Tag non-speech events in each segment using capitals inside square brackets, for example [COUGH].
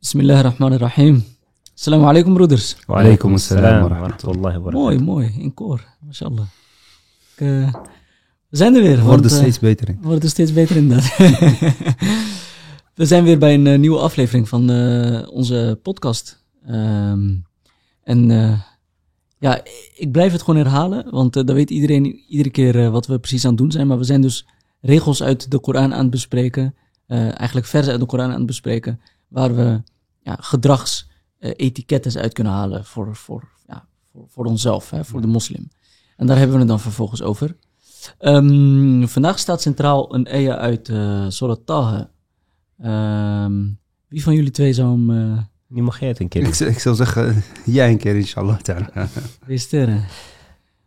Bismillah ar-Rahman ar-Rahim. Assalamu alaikum broeders. Wa alaikum assalam wa rahmatullahi wa. Mooi, mooi. In koor. Mashallah. Ik, eh, we zijn er weer. We worden eh, steeds beter in. we worden steeds beter inderdaad. [LAUGHS] we zijn weer bij een eh, nieuwe aflevering van eh, onze podcast. Ehm, en eh, ja, ik blijf het gewoon herhalen, want dan weet iedereen iedere keer eh, wat we precies aan het doen zijn. Maar we zijn dus regels uit de Koran aan het bespreken. eh, eigenlijk versen uit de Koran aan het bespreken Waar we ja, gedragsetiketten uit kunnen halen voor, voor, ja, voor, voor onszelf, hè, voor de moslim. En daar hebben we het dan vervolgens over. Ehm, vandaag staat centraal een aya uit uh, Surat Taha. Ehm, wie van jullie twee zou hem eh Nu mag jij het een keer Ik, doen. zou- ik zou zeggen, [LAUGHS] jij een keer inshallah. ta'ala. reciteren?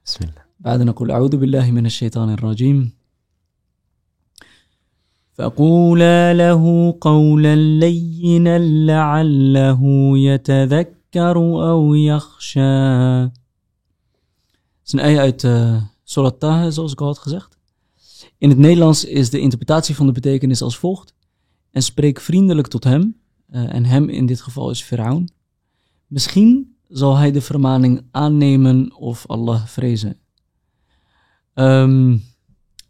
Bismillah. بعد نقول أعوذ بالله من الشيطان الرجيم فقولا له قولا لينا لعله يتذكر أو يخشى Het is een ayah uit uh, Surat Taha, zoals ik al had gezegd. In het Nederlands is de interpretatie van de betekenis als volgt. En spreek vriendelijk tot hem, eh, en hem in dit geval is Firaun. Misschien zal hij de vermaning aannemen of Allah vrezen. Ehm, het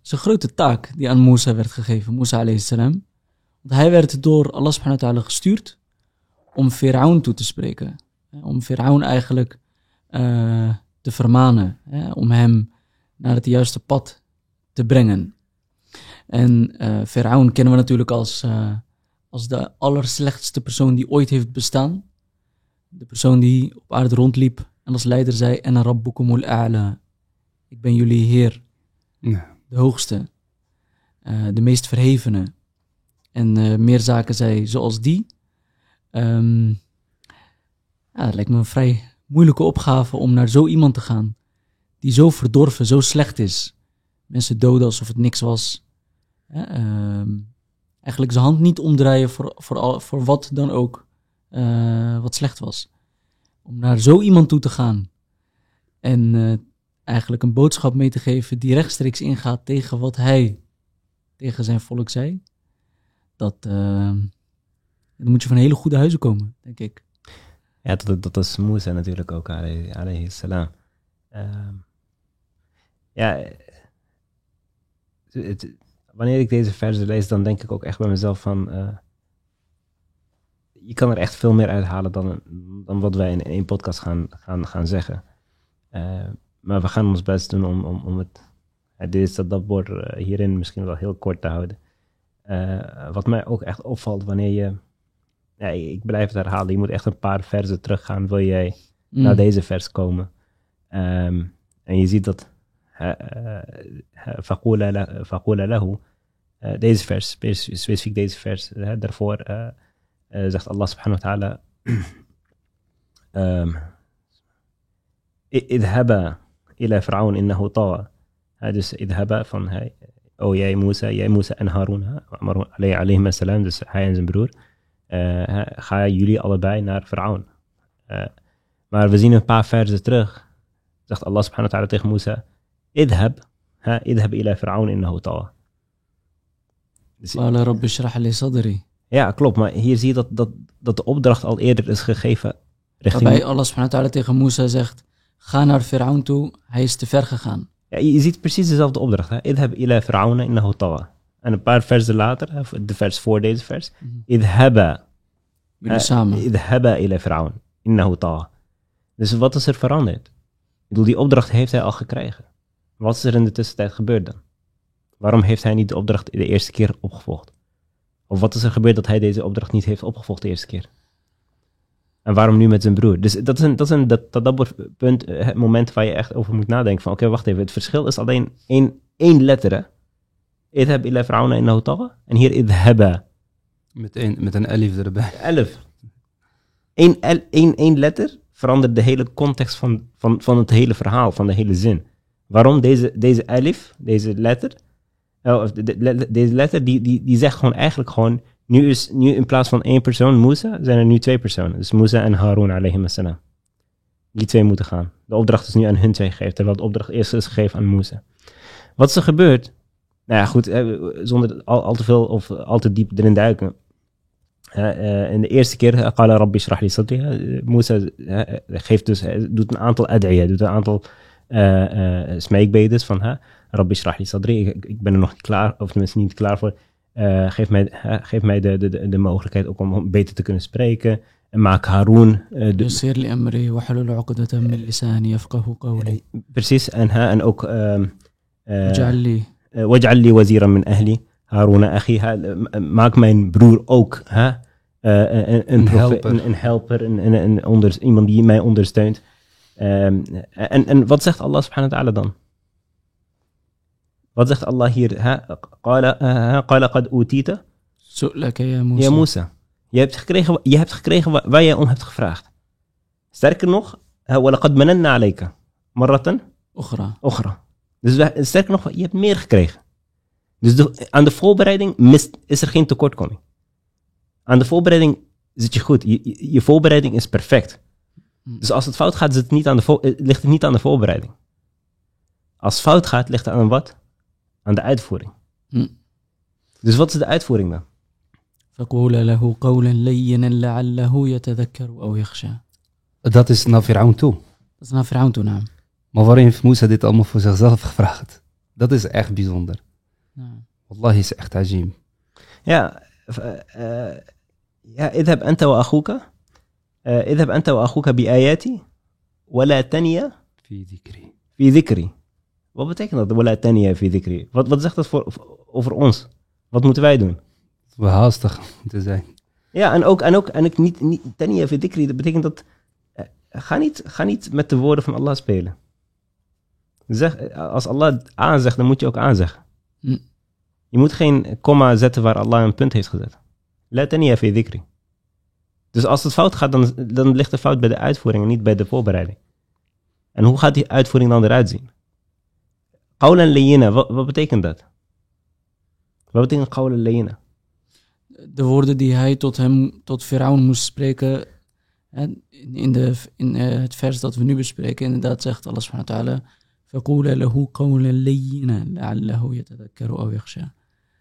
is een grote taak die aan Musa werd gegeven, Musa alayhi salam. Want hij werd door Allah subhanahu wa ta'ala gestuurd om Firaun toe te spreken. Om Firaun eigenlijk eh, te vermanen, hè, om hem naar het juiste pad te brengen. En eh Firaun kennen we natuurlijk als, eh, als de allerslechtste persoon die ooit heeft bestaan. De persoon die op aarde rondliep en als leider zei: En rabbukumul a'la. Ik ben jullie Heer, Ja. De hoogste, eh, de meest verhevene. En eh, meer zaken zei zoals die. Ja, het lijkt me een vrij moeilijke opgave om naar zo iemand te gaan. Die zo verdorven, zo slecht is. Mensen doden alsof het niks was. Ehm, eigenlijk zijn hand niet omdraaien voor, voor, al, voor wat dan ook eh, wat slecht was. Om naar zo iemand toe te gaan. En eigenlijk een boodschap mee te geven die rechtstreeks ingaat tegen wat hij tegen zijn volk zei. Dat, eh, dan moet je van hele goede huizen komen, denk ik. Ja, dat, dat is Musa natuurlijk ook, alayhi salam. Ehm, ja, eh, het- wanneer ik deze versen lees, dan denk ik ook echt bij mezelf van... eh, je kan er echt veel meer uithalen dan, dan wat wij in één podcast gaan, gaan, gaan zeggen. Eh, maar we gaan ons best doen om, om, om het, dat dit woord hierin misschien wel heel kort te houden. Eh, wat mij ook echt opvalt wanneer je. Ja, ik blijf het herhalen. Je moet echt een paar versen teruggaan. Wil jij mm. naar deze vers komen? Ehm, en je ziet dat. Eh, Fakula lahu. Eh, deze vers, specifiek deze vers. Daarvoor zegt Allah subhanahu wa ta'ala. [CLEARS THROAT] um, "I- idhaba ila Fir'aun innahu tawa. Eh, Dus idhaba van hij, oh jij Musa, jij Musa en Harun, hè, Amar- alayhi alayhim salam, dus hij en zijn broer. Eh, hè, ga jullie allebei naar Fir'aun. Eh, maar we zien een paar versen terug. Zegt Allah subhanahu wa ta'ala tegen Musa. Idhab. hè, Idhab ila Fir'aun innahu tawa. Dus- قال رب اشرح لي صدري. ja, klopt. Maar hier zie je dat, dat, dat de opdracht al eerder is gegeven richting... Waarbij Allah subhanahu wa ta'ala tegen Musa zegt, ga naar Firaun toe, hij is te ver gegaan. Ja, je ziet precies dezelfde opdracht. hè. Idhab ila Fir'aun innahu tawa. En een paar versen later, de vers voor deze vers. Mhm. Idhaba. Jullie Eh, samen. Idhaba ila Fir'aun innahu tawa. Dus wat is er veranderd? Ik bedoel, die opdracht heeft hij al gekregen. Wat is er in de tussentijd gebeurd dan? Waarom heeft hij niet de opdracht de eerste keer opgevolgd? Of wat is er gebeurd dat hij deze opdracht niet heeft opgevolgd de eerste keer? En waarom nu met zijn broer? Dus dat is een, dat is een dat, dat, dat punt, eh, het moment waar je echt over moet nadenken. Van oké, wacht even, het verschil is alleen één, één letter. hè. Idhab ila Fir'aun innahu tawa. En hier idhaba. Met een, met een elif erbij. Elf. Eén, el- één, één letter verandert de hele context van, van, van het hele verhaal, van de hele zin. Waarom deze, deze elif, deze letter, eh, of de- de- le- deze letter, die, die, die zegt gewoon eigenlijk gewoon, nu is, nu in plaats van één persoon, Musa, zijn er nu twee personen. Dus Musa en Harun assalam. Die twee moeten gaan. De opdracht is nu aan hun twee gegeven, terwijl de opdracht eerst is gegeven aan Musa. Wat is er gebeurd? Nou ja, goed, eh, zonder al, al te veel of al te diep erin duiken. uh, in de eerste keer, qala rabbi shrah li sadri. Uh, Musa uh, geeft dus, doet een aantal ad'iyah, doet een aantal uh, smeekbedes van, uh, rabbi shrah li sadri, ik, ik, ben er nog niet klaar, of tenminste niet klaar voor. Uh, geef mij, uh, geef mij de, de, de, mogelijkheid ook om, om beter te kunnen spreken. En maak Haroon. Uh, eh, de... Precies, en, ha, en ook. Ehm, Wajalli wazira min ahli. Haroon achi. Maak mijn broer ook. Ha? Een, een, helper. Een, een helper een, een, onder, iemand die mij ondersteunt. Um, en, en wat zegt Allah subhanahu wa ta'ala dan? Wat zegt Allah hier? Hij qala, qad utita. Ja, Musa. Je hebt gekregen, je hebt gekregen waar, jij om hebt gevraagd. Sterker nog, walaqad mananna alayka. Marratan. Ochra. Ochra. Dus sterker nog, je hebt meer gekregen. Dus aan de voorbereiding mist, is er geen tekortkoming. Aan de voorbereiding zit je goed. Je, je, voorbereiding is perfect. Mm. Dus als het fout gaat, zit het niet aan de eh, ligt het niet aan de voorbereiding. Als het fout gaat, ligt het aan wat? Aan de uitvoering. Hmm. Dus wat is de uitvoering dan? Dat is naar Firaun toe. Dat is naar Firaun toe, naam. Maar waarom heeft Musa dit allemaal voor zichzelf gevraagd? Dat is echt bijzonder. والله is echt عجيب Ja, ja اذهب أنت وأخوك اذهب أنت وأخوك بآياتي ولا تنيا في ذكري في ذكري Wat betekent dat? Wala tania fi dhikri. Wat, wat zegt dat voor, over ons? Wat moeten wij doen? We haastig moeten zijn. Ja, en ook, en ook, en ook niet, niet fi dhikri. Dat betekent dat, uh, ga, niet, ga niet met de woorden van Allah spelen. Zeg, als Allah aanzegt, dan moet je ook aanzeggen. Hm. Je moet geen komma zetten waar Allah een punt heeft gezet. Let er niet dhikri. Dus als het fout gaat, dan, dan ligt de fout bij de uitvoering en niet bij de voorbereiding. En hoe gaat die uitvoering dan eruit zien? Qawlan leyina, wat, wat betekent dat? Wat betekent qawlan leyina? De woorden die hij tot hem, tot Firaun moest spreken, in, de, in eh, het vers dat we nu bespreken, inderdaad zegt Allah subhanahu wa ta'ala, فقول له قولا لينا لعله يتذكر أو يخشى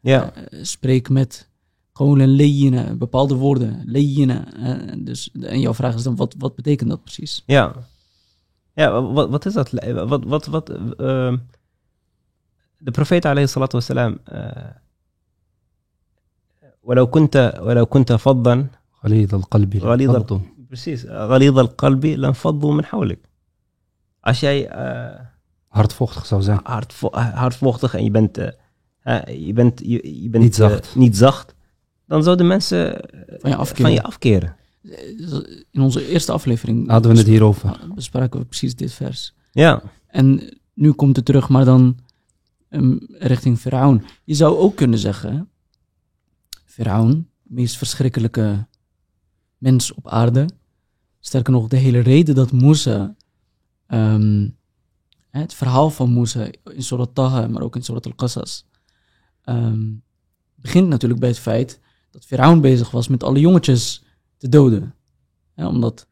Ja. Uh, spreek met gewoon een leyene, bepaalde woorden, leyene. Uh, dus, en jouw vraag is dan, wat, wat betekent dat precies? Ja, ja wat, wat is dat? Wat, wat, wat, uh, de profeet alayhi salatu wassalam, ولو كنت ولو كنت فظا غليظ القلب غليظ precies غليظ القلب لانفضوا من حولك als jij uh, hardvochtig zou zijn hardvo hardvochtig en je bent uh, je bent, je, je bent niet, zacht. niet zacht, dan zouden mensen van je afkeren. Van je afkeren. In onze eerste aflevering hadden we het hierover. Bespraken we precies dit vers. Ja. En nu komt het terug, maar dan um, richting Firaun. Je zou ook kunnen zeggen, Firaun, meest verschrikkelijke mens op aarde. Sterker nog, de hele reden dat Musa, um, het verhaal van Musa in Surat Taha, maar ook in Surat al-Qasas, um, begint natuurlijk bij het feit dat Firaun bezig was met alle jongetjes te doden. omdat,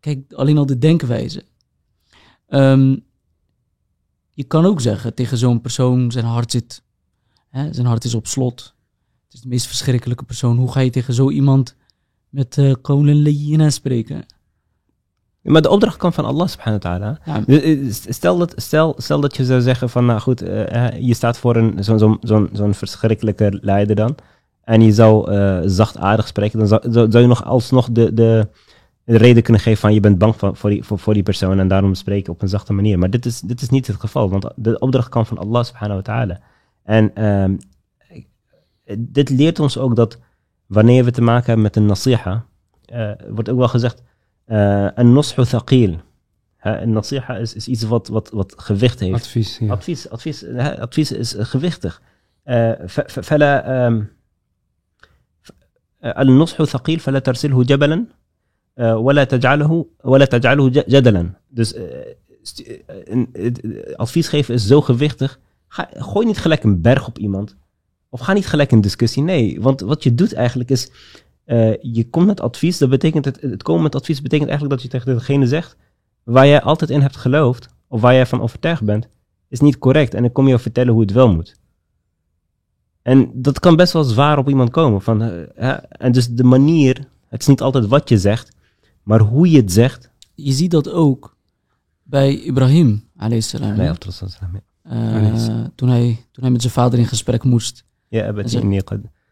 kijk, alleen al de denkwijze. Um, je kan ook zeggen tegen zo'n persoon, zijn hart zit, hè, zijn hart is op slot. Het is de meest verschrikkelijke persoon. Hoe ga je tegen zo iemand met uh, spreken? Maar de opdracht komt van Allah subhanahu wa ta'ala. Dus, eh, stel, dat, stel, stel dat je zou zeggen van, nou goed, uh, je staat voor een, zo'n zo, zo, zo verschrikkelijke leider dan. En je zou uh, zachtaardig spreken, dan zou, zou, je nog alsnog de, de, de, reden kunnen geven van je bent bang voor, voor, die, voor, voor die persoon en daarom spreken op een zachte manier. Maar dit is, dit is niet het geval, want de opdracht komt van Allah subhanahu wa ta'ala. En um, dit leert ons ook dat wanneer we te maken hebben met een nasiha, wordt ook wel gezegd, een noshu thaqil. Een nasiha is, is iets wat, wat, wat gewicht heeft. Advies, ja. Advies, advies, advies is gewichtig. فلا النصح ثقيل فلا ترسله جبلا ولا تجعله ولا تجعله جدلا. Dus advies geven is zo gewichtig. Ga, gooi niet gelijk een berg op iemand. Of ga niet gelijk een discussie. Nee, want wat je doet eigenlijk is uh, je komt met advies, dat betekent het, het komen met advies betekent eigenlijk dat je tegen degene zegt waar jij altijd in hebt geloofd, of waar jij van overtuigd bent, is niet correct. En dan kom je je vertellen hoe het wel moet. En dat kan best wel zwaar op iemand komen. Van, eh, hè, en dus de manier, het is niet altijd wat je zegt, maar hoe je het zegt. Je ziet dat ook bij Ibrahim, alayhi salam. Nee, Eh, toen, hij, toen hij met zijn vader in gesprek moest. Ja, En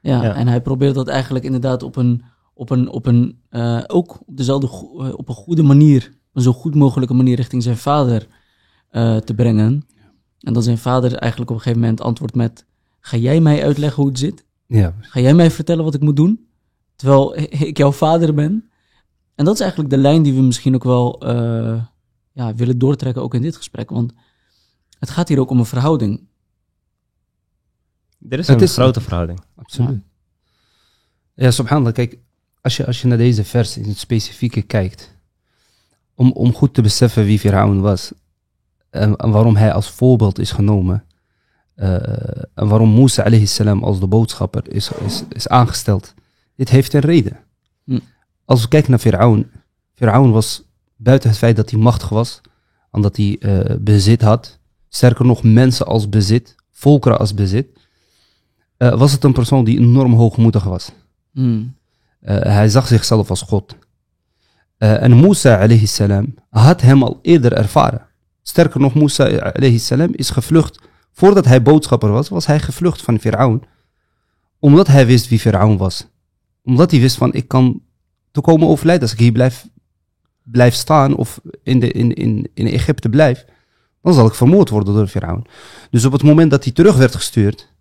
Ja, Ja. en hij probeerde dat eigenlijk inderdaad op een, op een, op een eh, ook op dezelfde, eh, op een goede manier, een zo goed mogelijke manier richting zijn vader eh, te brengen. En dat zijn vader eigenlijk op een gegeven moment antwoordt met, ga jij mij uitleggen hoe het zit? Ja, Ga jij mij vertellen wat ik moet doen? Terwijl ik jouw vader ben. En dat is eigenlijk de lijn die we misschien ook wel eh, ja, willen doortrekken, ook in dit gesprek. Want het gaat hier ook om een verhouding. Er is Het een is- grote verhouding. absoluut. Ja, subhanallah, kijk, als je, als je naar deze vers in het specifieke kijkt, om, om goed te beseffen wie Firaun was en, en waarom hij als voorbeeld is genomen, eh, en waarom Musa alayhi salam als de boodschapper is, is, is aangesteld, dit heeft een reden. Hm. Als we kijken naar Firaun, Firaun was buiten het feit dat hij machtig was, omdat hij eh, bezit had, sterker nog mensen als bezit, volkeren als bezit, eh, was het een persoon die enorm hoogmoedig was. Hmm. Eh, hij zag zichzelf als God. En Musa alayhi salam had hem al eerder ervaren. Sterker nog, Musa alayhi salam is gevlucht. Voordat hij boodschapper was, was hij gevlucht van Firaun. Omdat hij wist wie Firaun was. Omdat hij wist van, ik kan te komen overlijden als ik hier blijf, blijf staan of in, de, in, in, in Egypte blijf. Dan zal ik vermoord worden door Firaun. Dus op het moment dat hij terug werd gestuurd,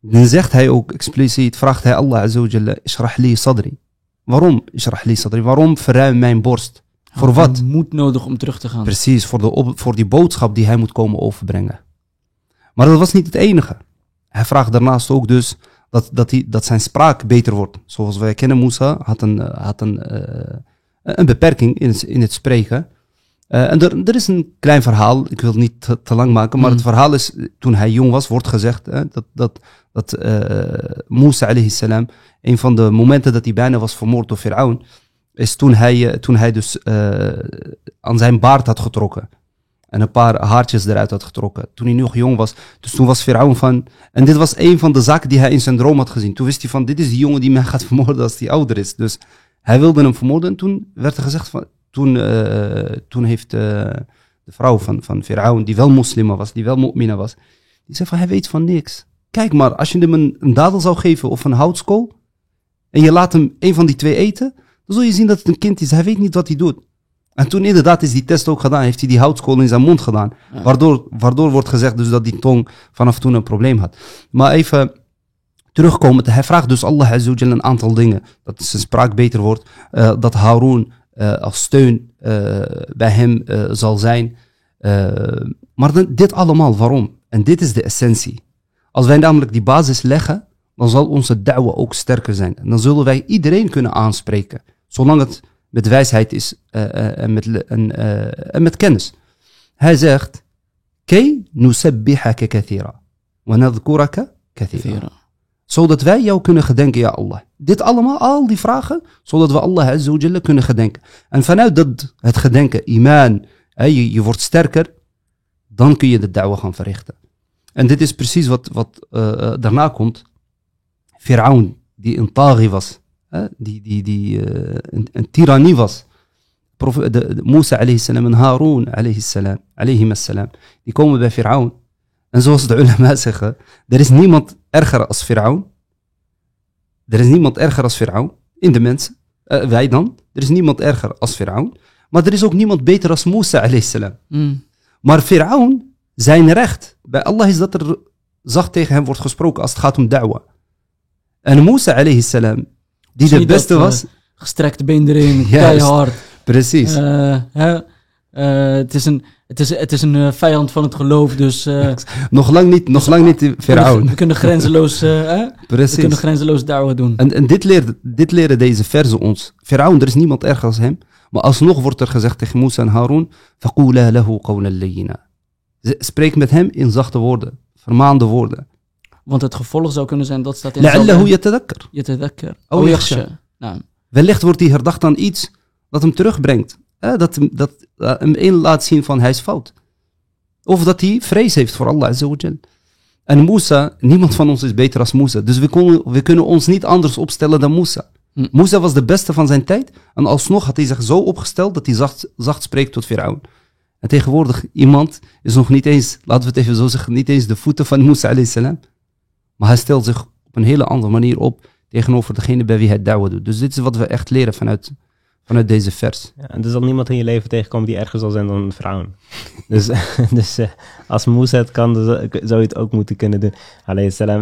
dan zegt hij ook expliciet, vraagt hij Allah Azza wa Jalla, ishrah li sadri. Waarom ishrah li sadri? Waarom verruim mijn borst? Voor wat? moed nodig om terug te gaan. Precies, voor, de op- voor die boodschap die hij moet komen overbrengen. Maar dat was niet het enige. Hij vraagt daarnaast ook dus dat, dat, hij, dat zijn spraak beter wordt. Zoals wij kennen, Musa had een, eh, had een, eh, een beperking in het, in het spreken. Eh, en er, er is een klein verhaal, ik wil het niet te, te lang maken, maar Mm. het verhaal is, toen hij jong was, wordt gezegd eh, dat, dat, dat eh Musa alayhi salam, een van de momenten dat hij bijna was vermoord door Firaun, is toen hij, toen hij dus aan zijn baard had getrokken. En een paar haartjes eruit had getrokken. Toen hij nog jong was. Dus toen was Firaun van... En dit was een van de zaken die hij in zijn droom had gezien. Toen wist hij van, dit is die jongen die mij gaat vermoorden als hij ouder is. Dus hij wilde hem vermoorden. En toen werd er gezegd van... Toen, eh, toen heeft eh, de vrouw van, van Firaun, die wel moslima was, die wel mu'mina was. Die zei van, hij weet van niks. Kijk maar, als je hem een, een dadel zou geven of een houtskool... En je laat hem een van die twee eten... Dan zul je zien dat het een kind is. Hij weet niet wat hij doet. En toen inderdaad is die test ook gedaan, heeft hij die houtskool in zijn mond gedaan. Ja. Waardoor, waardoor wordt gezegd dus dat die tong vanaf toen een probleem had. Maar even terugkomend, hij vraagt dus Allah Azza wa Jalla een aantal dingen. Dat zijn spraak beter wordt, eh, dat Harun eh, als steun eh, bij hem zal zijn. Maar dan- dit allemaal, waarom? En dit is de essentie. Als wij namelijk die basis leggen, dan zal onze da'wa ook sterker zijn. En dan zullen wij iedereen kunnen aanspreken. Zolang het met wijsheid is eh, eh, en, met, en, eh, en met kennis. Hij zegt, Kay nusabbihaka kathira. Wa nadhkuraka kathira. Zodat wij jou kunnen gedenken, ja Allah. Dit allemaal, al die vragen, zodat we Allah kunnen gedenken. En vanuit dat, het gedenken, iman, hè, je, je wordt sterker, dan kun je de da'wa gaan verrichten. En dit is precies wat, wat daarna komt. Firaun, die een taghi was, hè, die, die, die eh, een, een tirannie was. Profe- de, de, Musa alayhi salam en Harun alayhi salam, die komen bij Firaun. En zoals de ulama zeggen, er is niemand erger als Firaun. Er is niemand erger als Firaun in de mensen. Eh, wij dan. Er is niemand erger als Firaun. Maar er is ook niemand beter als Musa alayhi salam. Hmm. Maar Firaun, zijn recht, bij Allah is dat er zacht tegen hem wordt gesproken als het gaat om da'wa. En Musa alayhi salam, die de beste eh, was. gestrekte been erin, [LAUGHS] keihard. Precies. Eh, hè? Uh, het is een, het is, het is een vijand van het geloof, dus... [LAUGHS] Uh, nog lang niet, nog dus lang niet Firaun. We, kunnen grenzeloos... eh? Precies. [LAUGHS] We kunnen grenzeloos daarover doen. En, en dit, leert, dit leren deze verzen ons. Firaun, er is niemand erg als hem. Maar alsnog wordt er gezegd tegen Musa en Harun... Spreek met hem in zachte woorden, vermaande woorden. Want het gevolg zou kunnen zijn, dat staat in لَعَلَّهُ يَتَذَكَّر. يتذكر أو أو يخشى. يخشى نعم Wellicht wordt hij herdacht aan iets dat hem terugbrengt. Eh, dat hem, dat, eh, hem in laat zien van hij is fout. Of dat hij vrees heeft voor Allah Azza wa Jal. En Musa, niemand van ons is beter als Musa. Dus we, konden, we kunnen ons niet anders opstellen dan Musa. Hm. Musa was de beste van zijn tijd. En alsnog had hij zich zo opgesteld dat hij zacht, zacht spreekt tot Firaun. En tegenwoordig, iemand is nog niet eens, laten we het even zo zeggen, niet eens de voeten van Musa alayhi salam. Maar hij stelt zich op een hele andere manier op tegenover degene bij wie hij da'wah doet. Dus dit is wat we echt leren vanuit, vanuit deze vers. Ja, en er zal niemand in je leven tegenkomen die erger zal zijn dan vrouwen. [LAUGHS] dus [LAUGHS] dus eh, als Moesa het kan, zou je het ook moeten kunnen doen.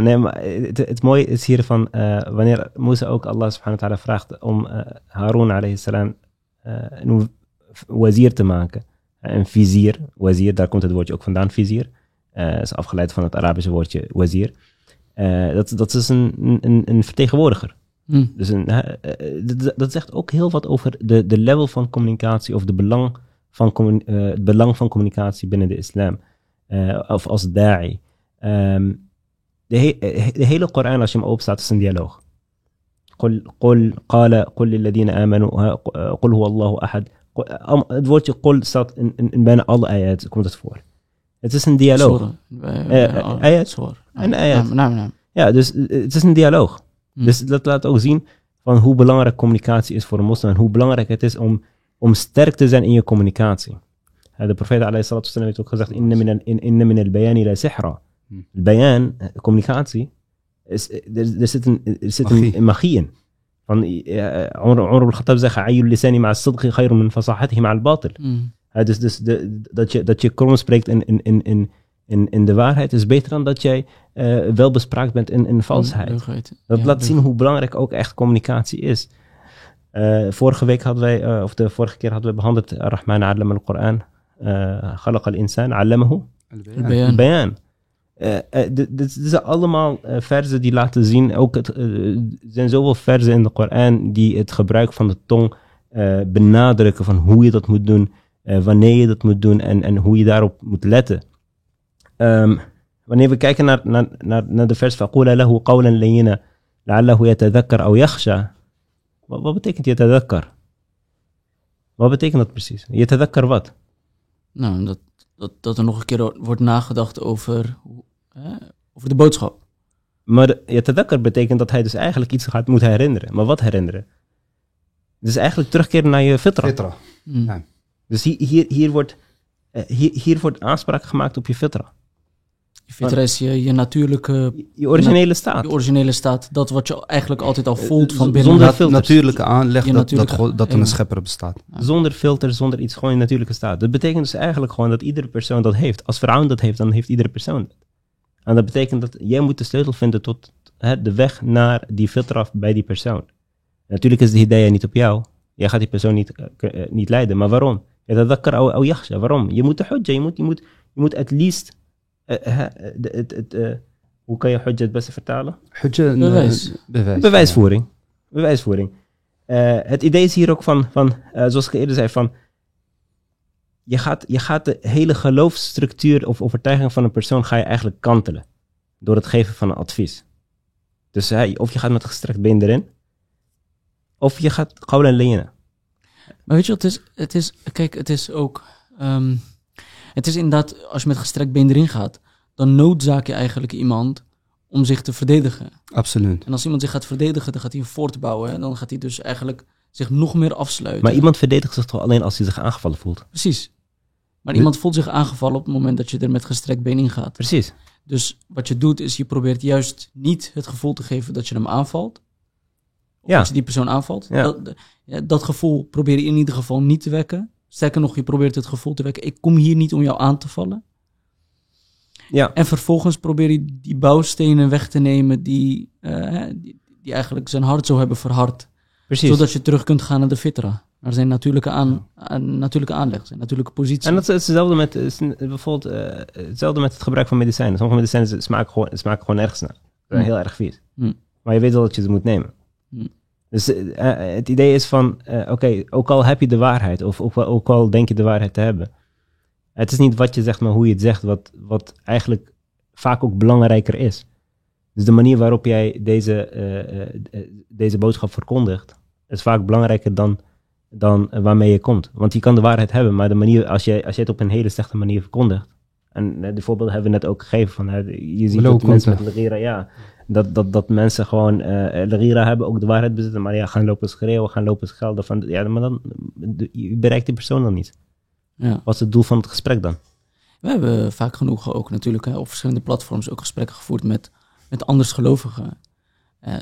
Nee, maar het, mooie is hiervan, eh wanneer Moesa ook Allah subhanahu wa ta'ala vraagt om eh Harun alayhi salam een wazir te maken. Een vizier, wazir, daar komt het woordje ook vandaan, vizier. Is afgeleid van het Arabische woordje wazir. Eh, dat, dat is een, een, een vertegenwoordiger. Hm. Dus een, hè, eh, dat, dat zegt ook heel wat over de, de level van communicatie of de belang van, commu- eh, het belang van communicatie binnen de islam. Eh, of als da'i. Ehm, de, he- eh, de hele Koran, als je hem opstaat, is een dialoog. قل قل قال قل للذين آمنوا ها- قل هو الله أحد قل- am- Het woordje qul staat in, in, in bijna alle ayat, komt het voor. het is een dialoog. Ayat. Een ayat. Naam, naam, naam. Ja, dus eh, het is een dialoog. Hm. Dus dat laat ook zien van hoe belangrijk communicatie is voor een moslim en hoe belangrijk het is om, om sterk te zijn in je communicatie. Eh, De profeet alayhi salatu heeft ook gezegd, inna min al- in- inna min al-bayani la sihra. Hm. Bayan, eh, communicatie, is, er, er zit, een, er zit Magie. een magie in. Van, Umar Umar ibn Khattab zegt, ayyul lisani ma'a sidqi khayrun min ma'a al-batil. Hm. Dus dus de, dat, je, dat je krom spreekt in, in, in, in, in, in de waarheid is beter dan dat jij eh wel bespraakt bent in, in valsheid. Dat Ja, laat zien hoe belangrijk ook echt communicatie is. Eh, vorige week hadden wij, eh, of de vorige keer hadden we behandeld Rahman Allam al-Quran. Uh, Khalaq al-insan, allamahu Bayan. al-bayan. Dit, zijn allemaal eh, verzen die laten zien, ook het, zijn zoveel verzen in de Koran die het gebruik van de tong eh, benadrukken van hoe je dat moet doen, wanneer je dat moet doen en, en hoe je daarop moet letten. Ehm, wanneer we kijken naar, naar, naar, naar de vers فَقُولَ لَهُ قَوْلًا لَيِّنًا لَعَلَّهُ يَتَذَكَّرْ أَوْ يَخْشَى wat, wat betekent yatadakkar? Wat betekent dat precies? Yatadakkar wat? Nou, dat, dat, dat er nog een keer wordt nagedacht over, hoe- hè, over de boodschap. Maar de- yatadakkar betekent dat hij dus eigenlijk iets gaat moet herinneren. Maar wat herinneren? Dus eigenlijk terugkeren naar je fitra. Fitra. Hm. Ja. Dus hier, hier, hier, wordt, eh, hier, hier wordt aanspraak gemaakt op je fitra. Je fitra is je, je natuurlijke, Je, originele staat. je originele staat. Dat wat je eigenlijk altijd al voelt van binnen. zonder filters. natuurlijke aanleg dat, dat, natuurlijke- God- dat er een schepper bestaat. Zonder filter, zonder iets, gewoon je natuurlijke staat. Dat betekent dus eigenlijk gewoon dat iedere persoon dat heeft. Als vrouw dat heeft, dan heeft iedere persoon dat. En dat betekent dat jij moet de sleutel vinden tot hè, de weg naar die filter bij die persoon. Natuurlijk is de idee niet op jou. Jij gaat die persoon niet, eh, eh, niet leiden. Maar waarom? Aw yakhsha. Waarom? Je moet de hujja, je moet, je moet, je moet at least... eh, hè, eh, de- het- het, eh, hoe kan je hujja het beste vertalen? Hujja, een, Bewijs. bewijs. Bewijsvoering. Bewijsvoering. Eh, het idee is hier ook van, van eh, zoals ik eerder zei, van je gaat, je gaat de hele geloofsstructuur of overtuiging van een persoon ga je eigenlijk kantelen. Door het geven van een advies. Dus of je gaat met gestrekt been erin, of je gaat gewoon en lenen. Maar weet je wat, het is, het is, kijk, het is ook, ehm, het is inderdaad, als je met gestrekt been erin gaat, dan noodzaak je eigenlijk iemand om zich te verdedigen. Absoluut. En als iemand zich gaat verdedigen, dan gaat hij voortbouwen. En dan gaat hij dus eigenlijk zich nog meer afsluiten. Maar iemand verdedigt zich toch alleen als hij zich aangevallen voelt? Precies. Maar Nu- iemand voelt zich aangevallen op het moment dat je er met gestrekt been in gaat. Precies. Dus wat je doet, is je probeert juist niet het gevoel te geven dat je hem aanvalt. Of dat je die persoon aanvalt. Dat, dat gevoel probeer je in ieder geval niet te wekken. Sterker nog, je probeert het gevoel te wekken, ik kom hier niet om jou aan te vallen. Ja. En vervolgens probeer je die bouwstenen weg te nemen die, eh, die, die eigenlijk zijn hart zo hebben verhard. Precies. Zodat je terug kunt gaan naar de fitra. Naar zijn natuurlijke, aan, aan- natuurlijke aanleg, zijn natuurlijke positie. En dat is hetzelfde met, is een- bijvoorbeeld, eh, hetzelfde met het gebruik van medicijnen. Sommige medicijnen smaken gewoon, smaken gewoon ergens naar. Hm. heel erg vies. Hm. Maar je weet wel dat je ze moet nemen. Hm. Dus eh, eh, het idee is van, eh, oké, ook al heb je de waarheid, of ook, al denk je de waarheid te hebben. Het is niet wat je zegt, maar hoe je het zegt, wat, wat eigenlijk vaak ook belangrijker is. Dus de manier waarop jij deze, deze boodschap verkondigt, is vaak belangrijker dan, dan waarmee je komt. Want je kan de waarheid hebben, maar de manier, als jij, als jij het op een hele slechte manier verkondigt, En de voorbeelden hebben we net ook gegeven. Van, je ziet dat mensen met. Lagira, ja, dat, dat, dat mensen gewoon eh Lagira hebben, ook de waarheid bezitten, maar ja, gaan lopen schreeuwen, gaan lopen schelden. Van, ja, maar dan de- je bereikt die persoon dan niet. Ja. Wat is het doel van het gesprek dan? We hebben vaak genoeg ook natuurlijk hè, op verschillende platforms ook gesprekken gevoerd met, met andersgelovigen. Eh, eh,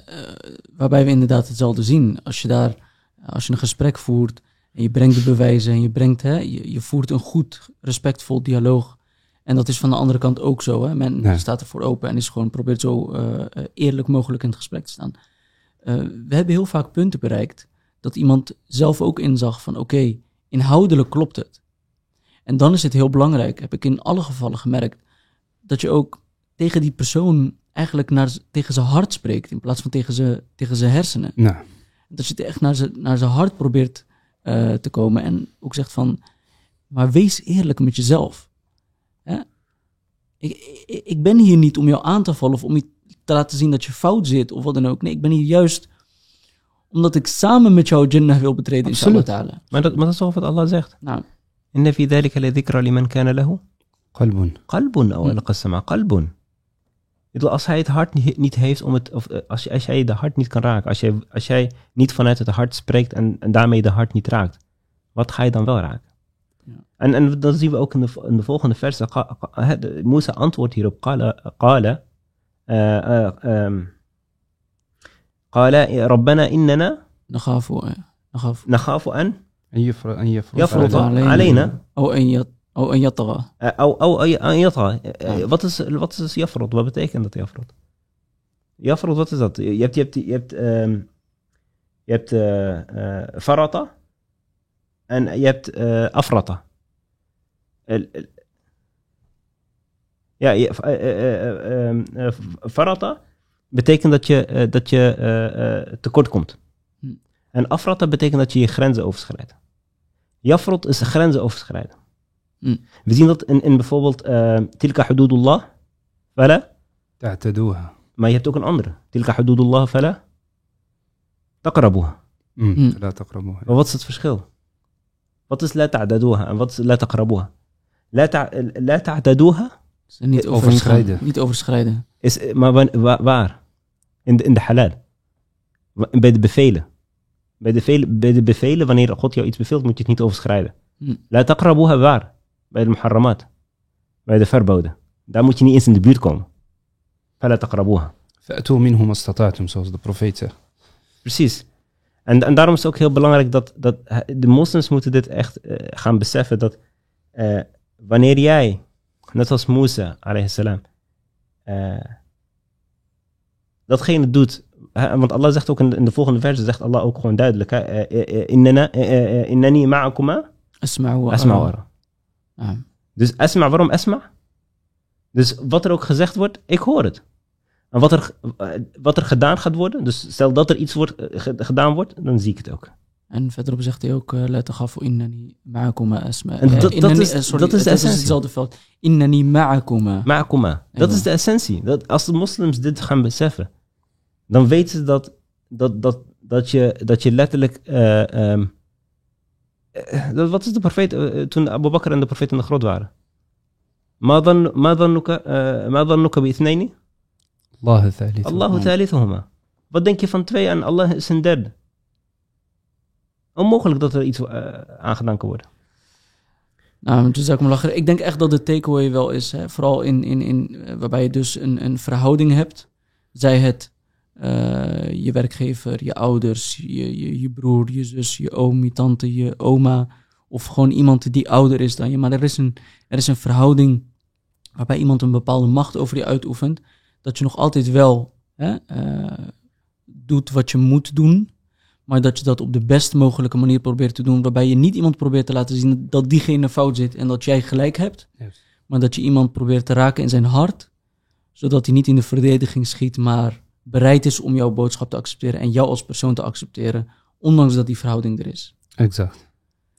waarbij we inderdaad hetzelfde zien. Als je daar, als je een gesprek voert en je brengt de bewijzen en je brengt, hè, je, je voert een goed, respectvol dialoog. En dat is van de andere kant ook zo. Hè. Men Ja. staat ervoor open en is gewoon probeert zo eh, eh, eerlijk mogelijk in het gesprek te staan. Eh, we hebben heel vaak punten bereikt dat iemand zelf ook inzag van oké, inhoudelijk klopt het. En dan is het heel belangrijk, heb ik in alle gevallen gemerkt, dat je ook tegen die persoon eigenlijk naar, tegen zijn hart spreekt in plaats van tegen zijn, tegen zijn hersenen. Dat je echt naar zijn, naar zijn hart probeert te komen en ook zegt van, maar wees eerlijk met jezelf. Ik, ik, ik ben hier niet om jou aan te vallen of om je te laten zien dat je fout zit of wat dan ook. Nee, ik ben hier juist omdat ik samen met jou Jannah wil betreden, inshallah Absoluut. ta'ala. Maar dat, maar dat is toch wat Allah zegt. Nou, Inna fi dhalika la dhikra liman kana lahu qalbun. qalbun aw alqa sama qalbun. Ik bedoel, als hij het hart niet, niet heeft om het, of eh, als, jij de hart niet kan raken, als jij, als jij niet vanuit het hart spreekt en, en daarmee de hart niet raakt, wat ga je dan wel raken? Ja. En, en dat zien we ook in de, in de volgende versen. Qa- qa- hè, de- Musa antwoordt hierop, qala, qala, eh, eh, ehm, qala, rabbana innana dan ga voor, eh, dan ga voor. nakhafu an En je vro- en je vro- yafruta Alayna. alayna Oh, en je, oh, en yataga. Eh, أو أو أي أن يطغى Eh, Ja. wat is wat is يفرض wat betekent dat يفرض يفرض wat is dat je hebt je hebt je hebt ehm, je hebt eh, eh, farata en je hebt uh, ja, je, eh, ehm, betekent dat je, dat je tekort komt. Hm. En afratten betekent dat je je grenzen overschrijdt. Jafrot is grenzen overschrijden. Hm. We zien dat in, in bijvoorbeeld Tilka Hududullah. Fala. Ta'taduha. Maar je hebt ook een andere. Tilka Hududullah. Fala. Takrabuha. Hm, maar Wat is het verschil? Wat is la adadoha En wat is la taqrabuha? La, ta? Niet eh, overschrijden. Niet overschrijden. Is, eh, maar waar? In, de, in de halal. Bij de bevelen. Bij de, bij de bevelen, wanneer God jou iets beveelt, moet je het niet overschrijden. Hm. Taqrabuha waar? Bij de muharramat. Bij de verboden. Daar moet je niet eens in de buurt komen. Fala taqrabuha. Fa'atu minhum astatatum, zoals de profeet zegt. Precies. En, en daarom is het ook heel belangrijk dat, dat de moslims moeten dit echt eh, gaan beseffen. Dat eh, wanneer jij, net als Musa, alayhi salam, eh, datgene doet. hè, want Allah zegt ook in de, in de volgende verse, zegt Allah ook gewoon duidelijk. hè, eh, eh, eh, Innana- eh, eh, eh, Innani ma'akuma Asma'u wa asma. Naam. Dus asma, waarom asma? Dus wat er ook gezegd wordt, ik hoor het. En wat er, eh, wat er gedaan gaat worden, dus stel dat er iets wordt, eh, gedaan wordt, dan zie ik het ook. En verderop zegt hij ook, eh, let gaf innani ma'akuma asma. En dat, is, dat is de essentie. hetzelfde veld. Ma'akuma. Ma'akuma. Dat is de essentie. Als de moslims dit gaan beseffen, dan weten ze dat, dat, dat, dat, je, dat je letterlijk... Ehm, wat is de profeet toen Abu Bakr en de profeet in de grot waren? Ma dan bi ithnayni? Allah thalithuhuma. Allah thalithuhuma. Wat denk je van twee en Allah is een derde? Onmogelijk dat er iets eh, uh, aangedaan kan worden. Nou, lachen. Ik denk echt dat de takeaway wel is, hè? vooral in, in, in, eh, waarbij je dus een, een verhouding hebt. Zij het eh, je werkgever, je ouders, je, je, je, broer, je zus, je oom, je tante, je oma. Of gewoon iemand die ouder is dan je. Maar er is een, er is een verhouding waarbij iemand een bepaalde macht over je uitoefent. Dat je nog altijd wel hè, eh, doet wat je moet doen. Maar dat je dat op de best mogelijke manier probeert te doen. Waarbij je niet iemand probeert te laten zien dat diegene fout zit en dat jij gelijk hebt. Maar dat je iemand probeert te raken in zijn hart. Zodat hij niet in de verdediging schiet, maar bereid is om jouw boodschap te accepteren en jou als persoon te accepteren. Ondanks dat die verhouding er is. Exact.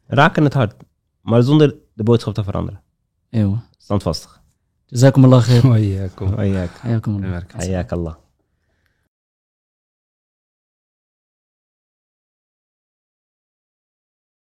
Raken het hart, maar zonder de boodschap te veranderen. Eeuw. Standvastig. جزاكم الله خير. وياكم وإياك حياكم الله. حياك الله.